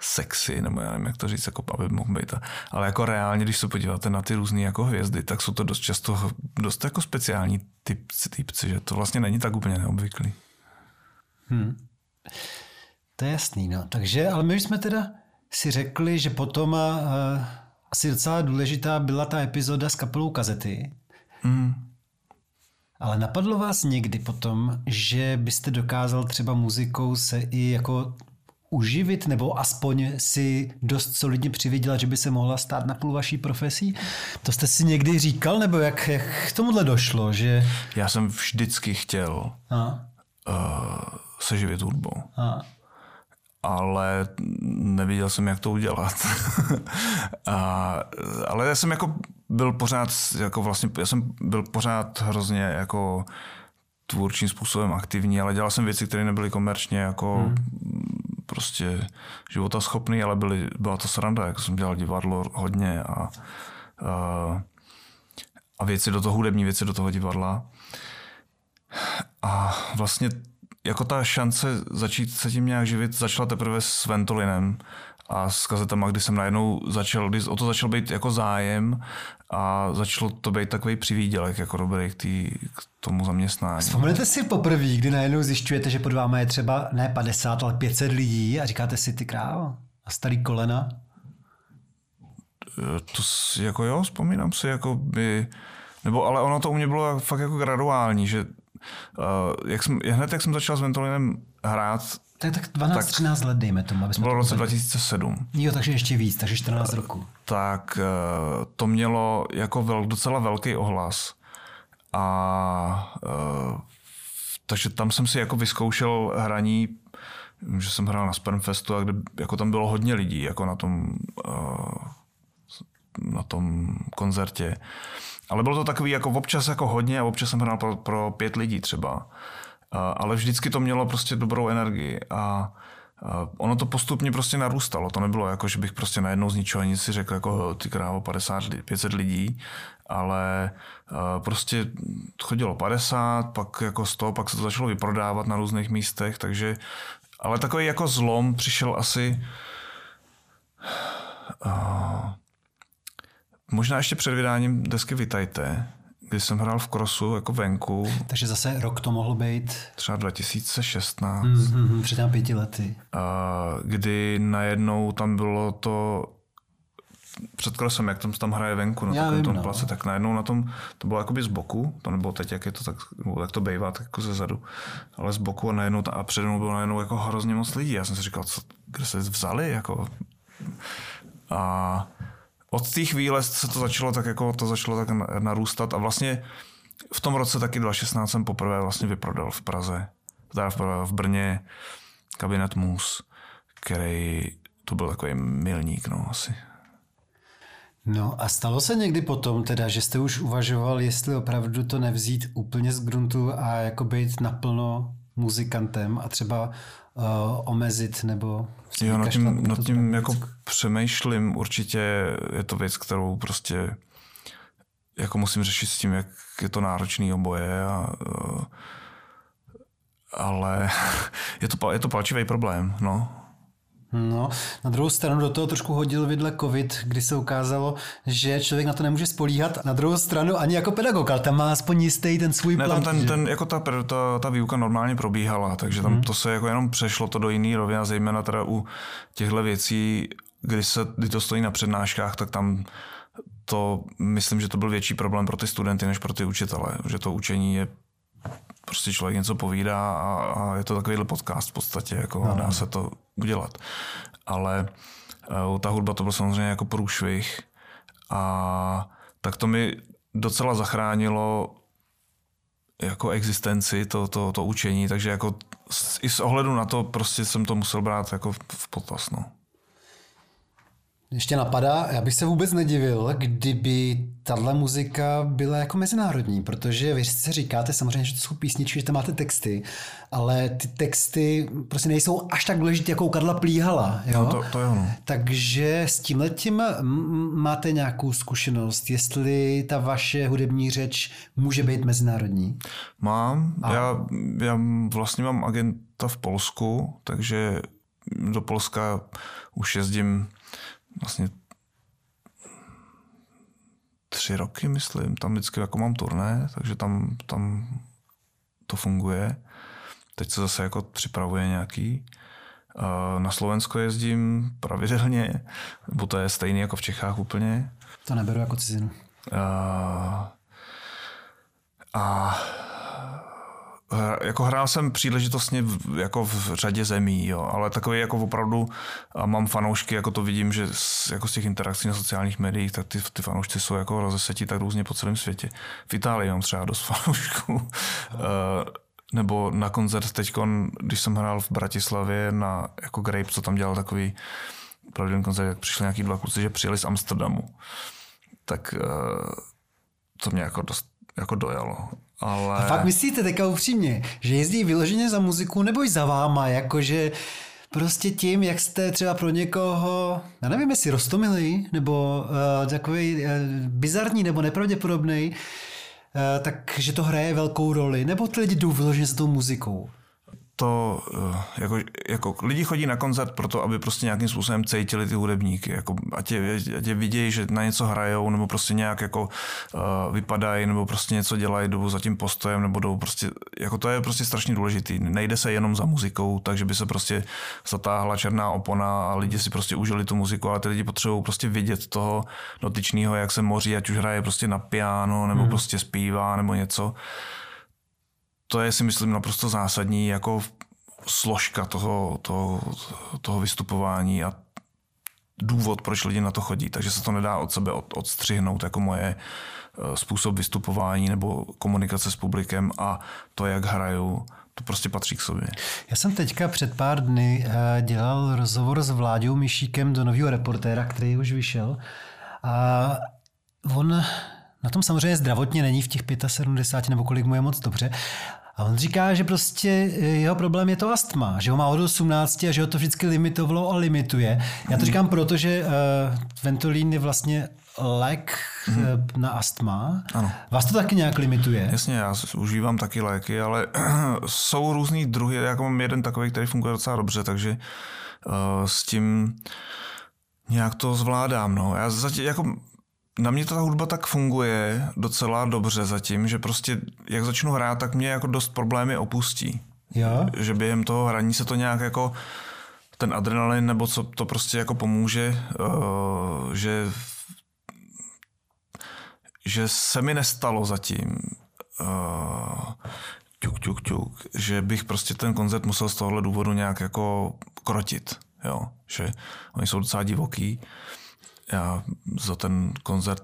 sexy, nebo já nevím, jak to říct, jako aby mohl být. Ale jako reálně, když se podíváte na ty různé jako hvězdy, tak jsou to dost často dost jako speciální typci, typci, že to vlastně není tak úplně neobvyklý. Hmm. To je jasný, no. Takže, ale my jsme teda si řekli, že potom a, a, asi docela důležitá byla ta epizoda s kapelou kazety. Mm. Ale napadlo vás někdy potom, že byste dokázal třeba muzikou se i jako uživit, nebo aspoň si dost solidně přivěděla, že by se mohla stát na půl vaší profesí? To jste si někdy říkal, nebo jak, jak k tomuhle došlo? Že... Já jsem vždycky chtěl uh, se živit hudbou. A ale neviděl jsem, jak to udělat. a, ale já jsem jako byl pořád, jako vlastně, já jsem byl pořád hrozně jako tvůrčím způsobem aktivní, ale dělal jsem věci, které nebyly komerčně jako hmm. prostě života schopný, ale byly, byla to sranda, jako jsem dělal divadlo hodně a, a, a věci do toho, hudební věci do toho divadla. A vlastně jako ta šance začít se tím nějak živit začala teprve s Ventolinem a s kazetama, kdy jsem najednou začal, kdy o to začal být jako zájem a začalo to být takový přivídělek jako dobrý k, tý, k tomu zaměstnání. Vzpomenete si poprvé, kdy najednou zjišťujete, že pod vámi je třeba ne 50, ale 500 lidí a říkáte si ty král a starý kolena? E, to jako jo, vzpomínám si, jako by, nebo ale ono to u mě bylo fakt jako graduální, že uh, jak jsem, hned jak jsem začal s Ventolinem hrát, tak, tak 12-13 let, dejme tomu. Aby jsme bylo v roce 2007. Jo, takže ještě víc, takže 14 roku. Tak eh, to mělo jako vel, docela velký ohlas. A uh, takže tam jsem si jako vyzkoušel hraní, že jsem hrál na Spermfestu a kde jako tam bylo hodně lidí jako na tom, uh, na tom koncertě. Ale bylo to takový jako občas jako hodně a občas jsem hrál pro, pro pět lidí třeba ale vždycky to mělo prostě dobrou energii a ono to postupně prostě narůstalo. To nebylo jako, že bych prostě najednou z ničeho nic si řekl jako ty krávo 50, 500 lidí, ale prostě chodilo 50, pak jako 100, pak se to začalo vyprodávat na různých místech, takže ale takový jako zlom přišel asi možná ještě před vydáním desky Vitajte, kdy jsem hrál v krosu jako venku. Takže zase rok to mohlo být? Třeba 2016. Mm-hmm, před těmi pěti lety. A kdy najednou tam bylo to před krosem, jak tam, tam hraje venku na Já takovém tom no. place, tak najednou na tom, to bylo jakoby z boku, to nebylo teď, jak je to tak, tak to bývá, tak jako ze zadu, ale z boku a najednou, a přede mnou bylo najednou jako hrozně moc lidí. Já jsem si říkal, co, kde se vzali, jako. A od té chvíle se to začalo tak jako, to začalo tak narůstat a vlastně v tom roce taky 2016 jsem poprvé vlastně vyprodal v Praze, teda v, Brně kabinet Mus, který to byl takový milník, no asi. No a stalo se někdy potom teda, že jste už uvažoval, jestli opravdu to nevzít úplně z gruntu a jako být naplno muzikantem a třeba uh, omezit nebo... Jo, nad tím, nad tím jako přemýšlím, určitě je to věc, kterou prostě jako musím řešit s tím, jak je to náročný oboje a uh, ale je to, je to palčivý problém, no. No, na druhou stranu do toho trošku hodil vidle covid, kdy se ukázalo, že člověk na to nemůže spolíhat. Na druhou stranu ani jako pedagog, ale tam má aspoň jistý ten svůj ne, plán. Tam ten, ten, jako ta, ta, ta, výuka normálně probíhala, takže tam hmm. to se jako jenom přešlo to do jiný roviny, zejména teda u těchto věcí, kdy, se, kdy to stojí na přednáškách, tak tam to, myslím, že to byl větší problém pro ty studenty, než pro ty učitele, že to učení je prostě člověk něco povídá a, a je to takovýhle podcast v podstatě, jako no. dá se to udělat. Ale uh, ta hudba to byl samozřejmě jako průšvih a tak to mi docela zachránilo jako existenci, to, to, to učení, takže jako i s ohledu na to prostě jsem to musel brát jako v potaz. No ještě napadá, já bych se vůbec nedivil, kdyby tahle muzika byla jako mezinárodní, protože vy si říkáte samozřejmě, že to jsou písničky, že tam máte texty, ale ty texty prostě nejsou až tak důležité jako u Karla Plíhala. Jo? No to, to je ono. Takže s tímhletím máte nějakou zkušenost, jestli ta vaše hudební řeč může být mezinárodní? Mám. A... Já, já vlastně mám agenta v Polsku, takže do Polska už jezdím vlastně tři roky, myslím. Tam vždycky jako mám turné, takže tam, tam to funguje. Teď se zase jako připravuje nějaký. Na Slovensko jezdím pravidelně, bo to je stejný jako v Čechách úplně. To neberu jako cizinu. A, a jako hrál jsem příležitostně v, jako v řadě zemí, jo, ale takový jako opravdu a mám fanoušky, jako to vidím, že z, jako z těch interakcí na sociálních médiích, tak ty, ty fanoušci jsou jako rozesetí tak různě po celém světě. V Itálii mám třeba dost fanoušků. Uh, nebo na koncert teď, když jsem hrál v Bratislavě na jako Grape, co tam dělal takový pravidelný koncert, jak přišli nějaký dva kluci, že přijeli z Amsterdamu. Tak uh, to mě jako dost jako dojalo. Ale... A fakt myslíte teďka upřímně, že jezdí vyloženě za muziku nebo i za váma, jakože prostě tím, jak jste třeba pro někoho, já nevím, jestli rostomilý, nebo uh, takový uh, bizarní, nebo nepravděpodobný, uh, takže to hraje velkou roli, nebo ty lidi jdou vyloženě za tou muzikou? To, eh, jako, jako lidi chodí na koncert proto, aby prostě nějakým způsobem cítili ty hudebníky, jako ať je, ať je vidějí, že na něco hrajou, nebo prostě nějak jako uh, vypadají, nebo prostě něco dělají, jdou za tím postojem, nebo jdou prostě, jako to je prostě strašně důležitý. Nejde se jenom za muzikou, takže by se prostě zatáhla černá opona a lidi si prostě užili tu muziku, ale ty lidi potřebují prostě vidět toho dotyčného, jak se moří, ať už hraje prostě na piano, nebo hmm. prostě zpívá, nebo něco to je si myslím naprosto zásadní jako složka toho, toho, toho vystupování a důvod, proč lidi na to chodí. Takže se to nedá od sebe od, odstřihnout jako moje eh, způsob vystupování nebo komunikace s publikem a to, jak hraju, to prostě patří k sobě. Já jsem teďka před pár dny eh, dělal rozhovor s Vláďou Myšíkem do nového reportéra, který už vyšel. A on na tom samozřejmě zdravotně není v těch 75 nebo kolik mu je moc dobře. A on říká, že prostě jeho problém je to astma, že ho má od 18 a že ho to vždycky limitovalo a limituje. Já to říkám proto, že uh, Ventolin je vlastně lék hmm. na astma. Ano. Vás to taky nějak limituje? Jasně, já užívám taky léky, ale jsou různý druhy. Jako mám jeden takový, který funguje docela dobře, takže uh, s tím nějak to zvládám. No. Já zatím, jako na mě ta hudba tak funguje docela dobře zatím, že prostě jak začnu hrát, tak mě jako dost problémy opustí. Jo? Že během toho hraní se to nějak jako ten adrenalin nebo co to prostě jako pomůže, uh, že že se mi nestalo zatím uh, ťuk, ťuk, ťuk, že bych prostě ten koncert musel z tohohle důvodu nějak jako krotit, jo, že oni jsou docela divoký. Já za ten koncert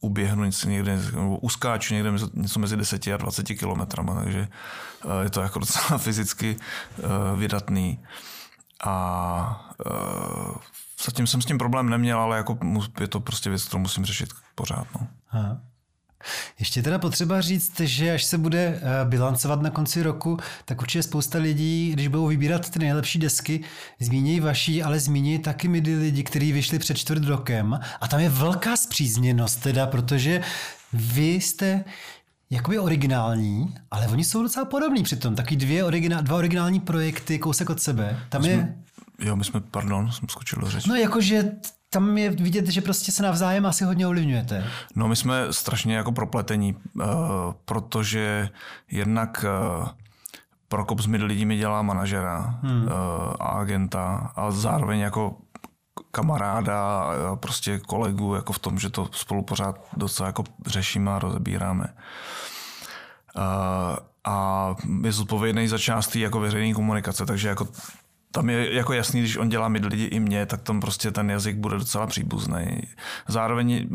uběhnu něco někde, nebo uskáču někde něco mezi 10 a 20 kilometrama, takže eh, je to jako docela fyzicky eh, vydatný. A eh, zatím jsem s tím problém neměl, ale jako je to prostě věc, kterou musím řešit pořád. No. Ještě teda potřeba říct, že až se bude eh, bilancovat na konci roku, tak určitě spousta lidí, když budou vybírat ty nejlepší desky, zmíní vaší, ale zmíní taky midi lidi, kteří vyšli před čtvrt rokem. A tam je velká zpřízněnost teda, protože vy jste jakoby originální, ale oni jsou docela podobní přitom. Taky dvě originál, dva originální projekty kousek od sebe. Tam jsme, je... Jo, my jsme, pardon, jsem skočil do řeči. No jakože tam je vidět, že prostě se navzájem asi hodně ovlivňujete. No my jsme strašně jako propletení, uh, protože jednak uh, Prokop z lidí mi dělá manažera hmm. uh, a agenta a zároveň jako kamaráda a prostě kolegu jako v tom, že to spolu pořád docela jako řešíme a rozebíráme. A je zodpovědný za část jako veřejné komunikace, takže jako tam je jako jasný, když on dělá mid lidi i mě, tak tam prostě ten jazyk bude docela příbuzný. Zároveň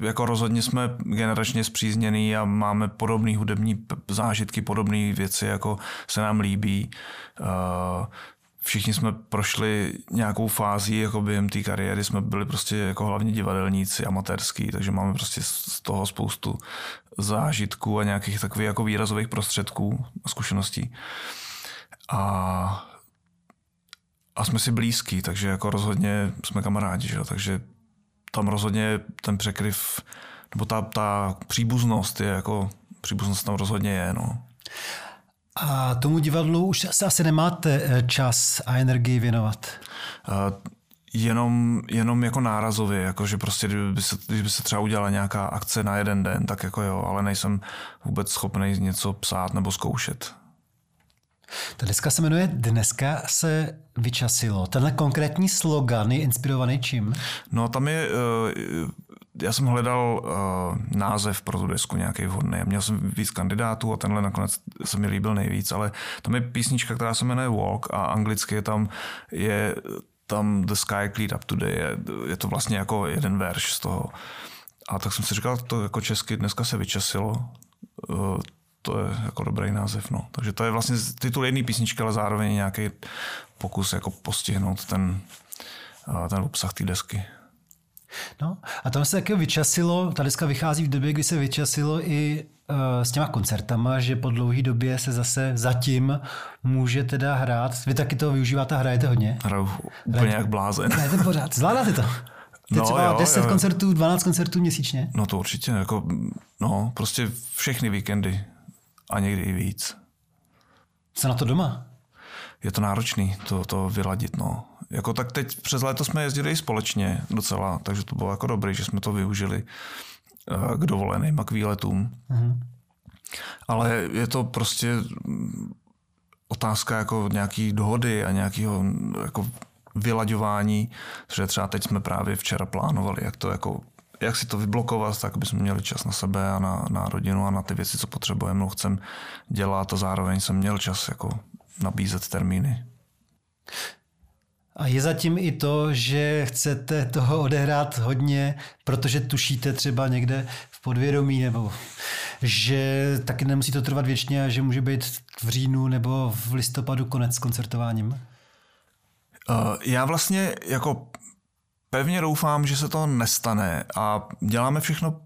jako rozhodně jsme generačně zpřízněný a máme podobné hudební zážitky, podobné věci, jako se nám líbí. Všichni jsme prošli nějakou fází jako během té kariéry, jsme byli prostě jako hlavně divadelníci, amatérský, takže máme prostě z toho spoustu zážitků a nějakých takových jako výrazových prostředků a zkušeností. A a jsme si blízký, takže jako rozhodně jsme kamarádi, že takže tam rozhodně ten překryv, nebo ta, ta příbuznost je jako, příbuznost tam rozhodně je, no. A tomu divadlu už se asi nemáte eh, čas a energii věnovat? Uh, jenom, jenom jako nárazově, jako že prostě kdyby se, kdyby se třeba udělala nějaká akce na jeden den, tak jako jo, ale nejsem vůbec schopný něco psát nebo zkoušet. Ta deska se jmenuje Dneska se vyčasilo. Tenhle konkrétní slogan je inspirovaný čím? No tam je, eh, já jsem hledal eh, název pro tu desku nějaký vhodný. Měl jsem víc kandidátů a tenhle nakonec se mi líbil nejvíc, ale tam je písnička, která se jmenuje Walk a anglicky je tam je tam The Sky Cleared Up Today. Je, je to vlastně jako jeden verš z toho. A tak jsem si říkal, to jako česky dneska se vyčasilo eh, to je jako dobrý název. No. Takže to je vlastně titul jedné písničky, ale zároveň nějaký pokus jako postihnout ten, ten obsah té desky. No a tam se taky vyčasilo, ta deska vychází v době, kdy se vyčasilo i uh, s těma koncertama, že po dlouhé době se zase zatím může teda hrát. Vy taky to využíváte, hrajete hodně? Hraju úplně hrajete, jak blázen. Hrajete pořád, zvládáte to? Ty no, třeba jo, 10 jo. koncertů, 12 koncertů měsíčně? No to určitě, jako, no, prostě všechny víkendy a někdy i víc. Co na to doma? Je to náročný to, to vyladit, no. Jako tak teď přes léto jsme jezdili společně docela, takže to bylo jako dobré, že jsme to využili eh, k dovoleným a k výletům. Mm-hmm. Ale je to prostě otázka jako nějaký dohody a nějakého jako vylaďování, že třeba teď jsme právě včera plánovali, jak to jako jak si to vyblokovat, tak aby jsme měli čas na sebe a na, na rodinu a na ty věci, co potřebujeme, no chcem dělat a zároveň jsem měl čas jako nabízet termíny. A je zatím i to, že chcete toho odehrát hodně, protože tušíte třeba někde v podvědomí, nebo že taky nemusí to trvat věčně a že může být v říjnu nebo v listopadu konec s koncertováním? Uh, já vlastně jako pevně doufám, že se to nestane a děláme všechno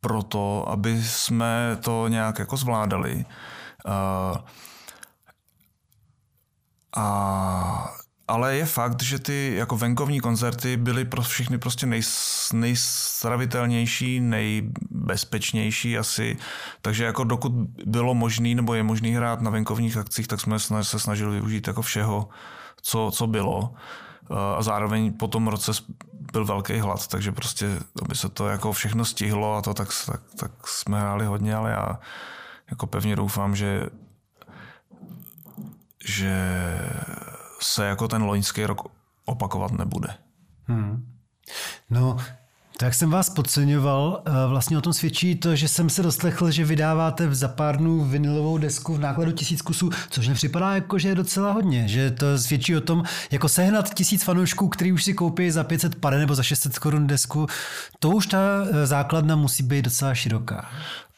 proto, aby jsme to nějak jako zvládali. Uh, a ale je fakt, že ty jako venkovní koncerty byly pro všechny prostě nej, nejstravitelnější, nejbezpečnější asi. Takže jako dokud bylo možné nebo je možné hrát na venkovních akcích, tak jsme se snažili využít jako všeho, co, co bylo. A zároveň po tom roce byl velký hlad, takže prostě, aby se to jako všechno stihlo a to, tak, tak, tak jsme hráli hodně, ale já jako pevně doufám, že že se jako ten loňský rok opakovat nebude. Hmm. No, tak jsem vás podceňoval. Eh, vlastně o tom svědčí to, že jsem se doslechl, že vydáváte za pár dnů vinilovou desku v nákladu tisíc kusů, což mi připadá jako, že je docela hodně. Že to svědčí o tom, jako sehnat tisíc fanoušků, který už si koupí za 500 pare nebo za 600 korun desku, to už ta eh, základna musí být docela široká.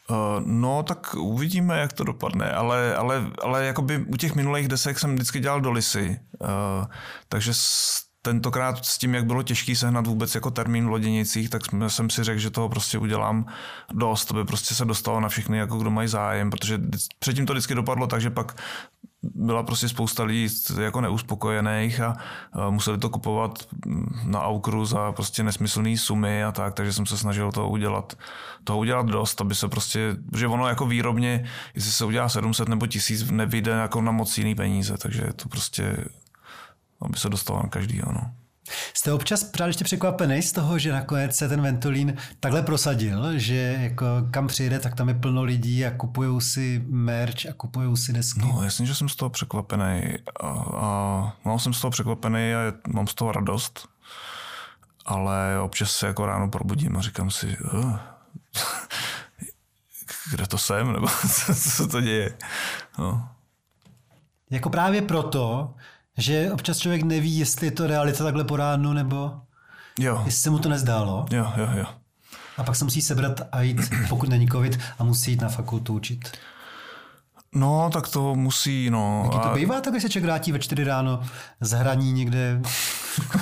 Uh, no, tak uvidíme, jak to dopadne, ale, ale, ale jakoby u těch minulých desek jsem vždycky dělal do lisy, takže tentokrát s tím, jak bylo těžký sehnat vůbec jako termín v Loděnicích, tak jsem si řekl, že toho prostě udělám dost, aby prostě se dostalo na všechny, jako kdo mají zájem, protože předtím to vždycky dopadlo tak, že pak byla prostě spousta lidí jako neuspokojených a museli to kupovat na Aukru za prostě nesmyslné sumy a tak, takže jsem se snažil to udělat, toho udělat dost, aby se prostě, že ono jako výrobně, jestli se udělá 700 nebo 1000, nevyjde jako na moc jiný peníze, takže to prostě, aby se dostalo na každý, no. Jste občas právě ještě překvapený z toho, že nakonec se ten Ventolín takhle prosadil, že jako kam přijede, tak tam je plno lidí a kupují si merch a kupují si desky? No, jasně, že jsem z toho překvapený. A, a no, jsem z toho překvapený a mám z toho radost. Ale občas se jako ráno probudím a říkám si, uh, kde to jsem, nebo co, co to děje. No. Jako právě proto, že občas člověk neví, jestli je to realita takhle po ránu, nebo jo. jestli se mu to nezdálo. Jo, jo, jo. A pak se musí sebrat a jít, pokud není covid, a musí jít na fakultu učit. No, tak to musí, no. Jaký to a... bývá, tak když se člověk vrátí ve čtyři ráno z hraní někde.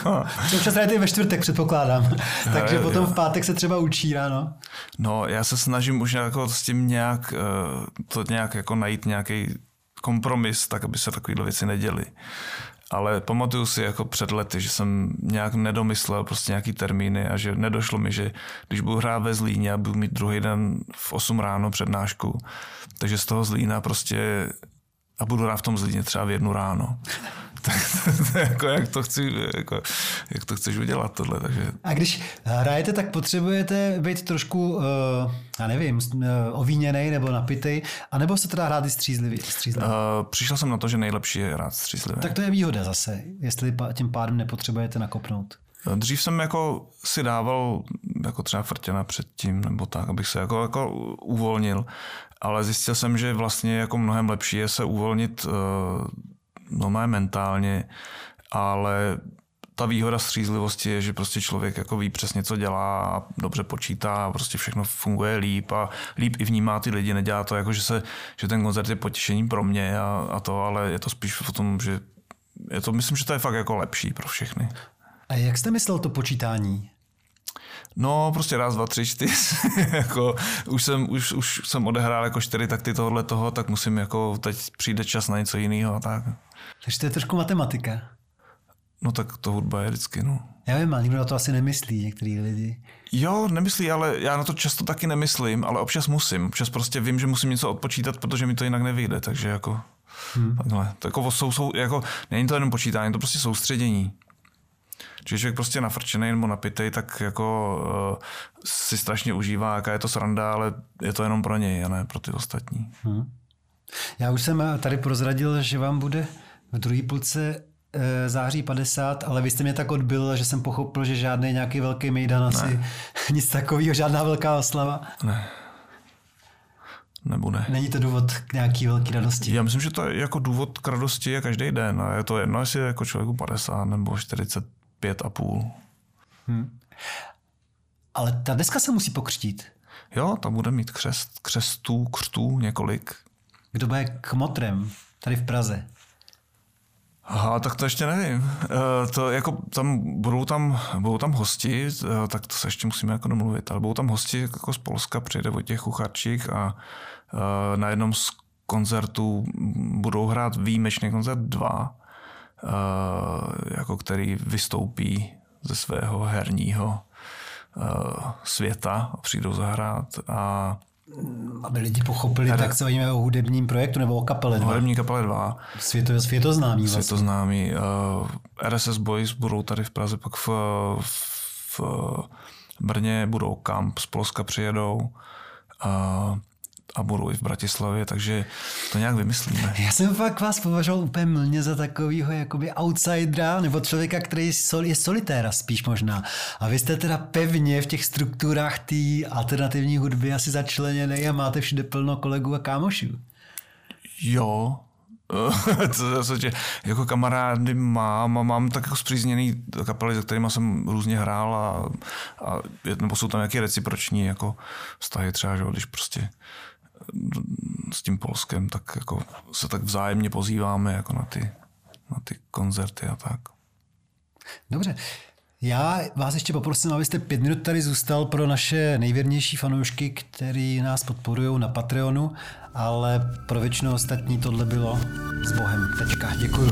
Občas hrajete ve čtvrtek, předpokládám. Takže je, potom je. v pátek se třeba učí ráno. No, já se snažím už jako s tím nějak, eh, to nějak jako najít nějaký kompromis, tak aby se takovéhle věci neděly. Ale pamatuju si jako před lety, že jsem nějak nedomyslel prostě nějaký termíny a že nedošlo mi, že když budu hrát ve Zlíně a budu mít druhý den v 8 ráno přednášku, takže z toho Zlína prostě a budu hrát v tom Zlíně třeba v jednu ráno. tak jako, jak, to chci, jako, jak to chceš udělat tohle. Takže... A když hrajete, tak potřebujete být trošku, uh, já nevím, uh, ovíněnej nebo napitej, anebo se teda hrát i střízlivě? střízlivě? Uh, přišel jsem na to, že nejlepší je hrát střízlivě. Tak to je výhoda zase, jestli tím pádem nepotřebujete nakopnout. Dřív jsem jako si dával jako třeba frtěna předtím, nebo tak, abych se jako, jako uvolnil, ale zjistil jsem, že vlastně jako mnohem lepší je se uvolnit no má mentálně, ale ta výhoda střízlivosti je, že prostě člověk jako ví přesně, co dělá a dobře počítá a prostě všechno funguje líp a líp i vnímá ty lidi. Nedělá to jako, že, se, že ten koncert je potěšením pro mě a, a to, ale je to spíš o tom, že je to, myslím, že to je fakt jako lepší pro všechny. A jak jste myslel to počítání? No, prostě raz, dva, tři, čtyři. jako, už, jsem, už, už jsem odehrál jako čtyři takty tohohle toho, tak musím jako, teď přijde čas na něco jiného a tak. Takže to je trošku matematika. No tak to hudba je vždycky, no. Já vím, ale nikdo na to asi nemyslí, některý lidi. Jo, nemyslí, ale já na to často taky nemyslím, ale občas musím. Občas prostě vím, že musím něco odpočítat, protože mi to jinak nevyjde, takže jako hmm. takhle. To jako, jsou, jsou, jako, není to jenom počítání, to prostě soustředění. Když člověk prostě nafrčený nebo napitej, tak jako uh, si strašně užívá, jaká je to sranda, ale je to jenom pro něj a ne pro ty ostatní. Hmm. Já už jsem tady prozradil, že vám bude v druhé půlce Eh, září 50, ale vy jste mě tak odbil, že jsem pochopil, že žádný nějaký velký mejdan asi, ne. nic takového, žádná velká oslava. Ne. Nebude. Není to důvod k nějaký velký radosti? Já myslím, že to je jako důvod k radosti je každý den. A je to jedno, jestli je jako člověku 50 nebo 45 a půl. Hmm. Ale ta deska se musí pokřtít. Jo, tam bude mít křest, křestů, křtů několik. Kdo bude kmotrem tady v Praze? Aha, tak to ještě nevím. E, to jako tam budou tam, budou tam hosti, e, tak to se ještě musíme jako domluvit, ale budou tam hosti jako z Polska, přijde těch Kucharčík a e, na jednom z koncertů budou hrát výjimečný koncert dva, jako který vystoupí ze svého herního světa a přijdou zahrát a aby lidi pochopili, tak se bavíme o hudebním projektu nebo o kapele 2. Hudební kapele 2. Světo, světoznámý vlastně. Světoznámý. Uh, RSS Boys budou tady v Praze, pak v, v Brně budou Kamp, z Polska přijedou. Uh, a budou i v Bratislavě, takže to nějak vymyslíme. Já jsem fakt vás považoval úplně mlně za takového jakoby outsidera, nebo člověka, který je solitéra spíš možná. A vy jste teda pevně v těch strukturách té alternativní hudby asi začleněný a máte všude plno kolegů a kámošů. Jo, to zase, jako kamarády mám a mám tak jako zpřízněný kapely, se kterými jsem různě hrál a, a nebo jsou tam nějaké reciproční jako vztahy třeba, že, když prostě s tím Polskem, tak jako se tak vzájemně pozýváme jako na ty, na ty koncerty a tak. Dobře. Já vás ještě poprosím, abyste pět minut tady zůstal pro naše nejvěrnější fanoušky, který nás podporují na Patreonu, ale pro většinu ostatní tohle bylo s Bohem. Tečka. Děkuju.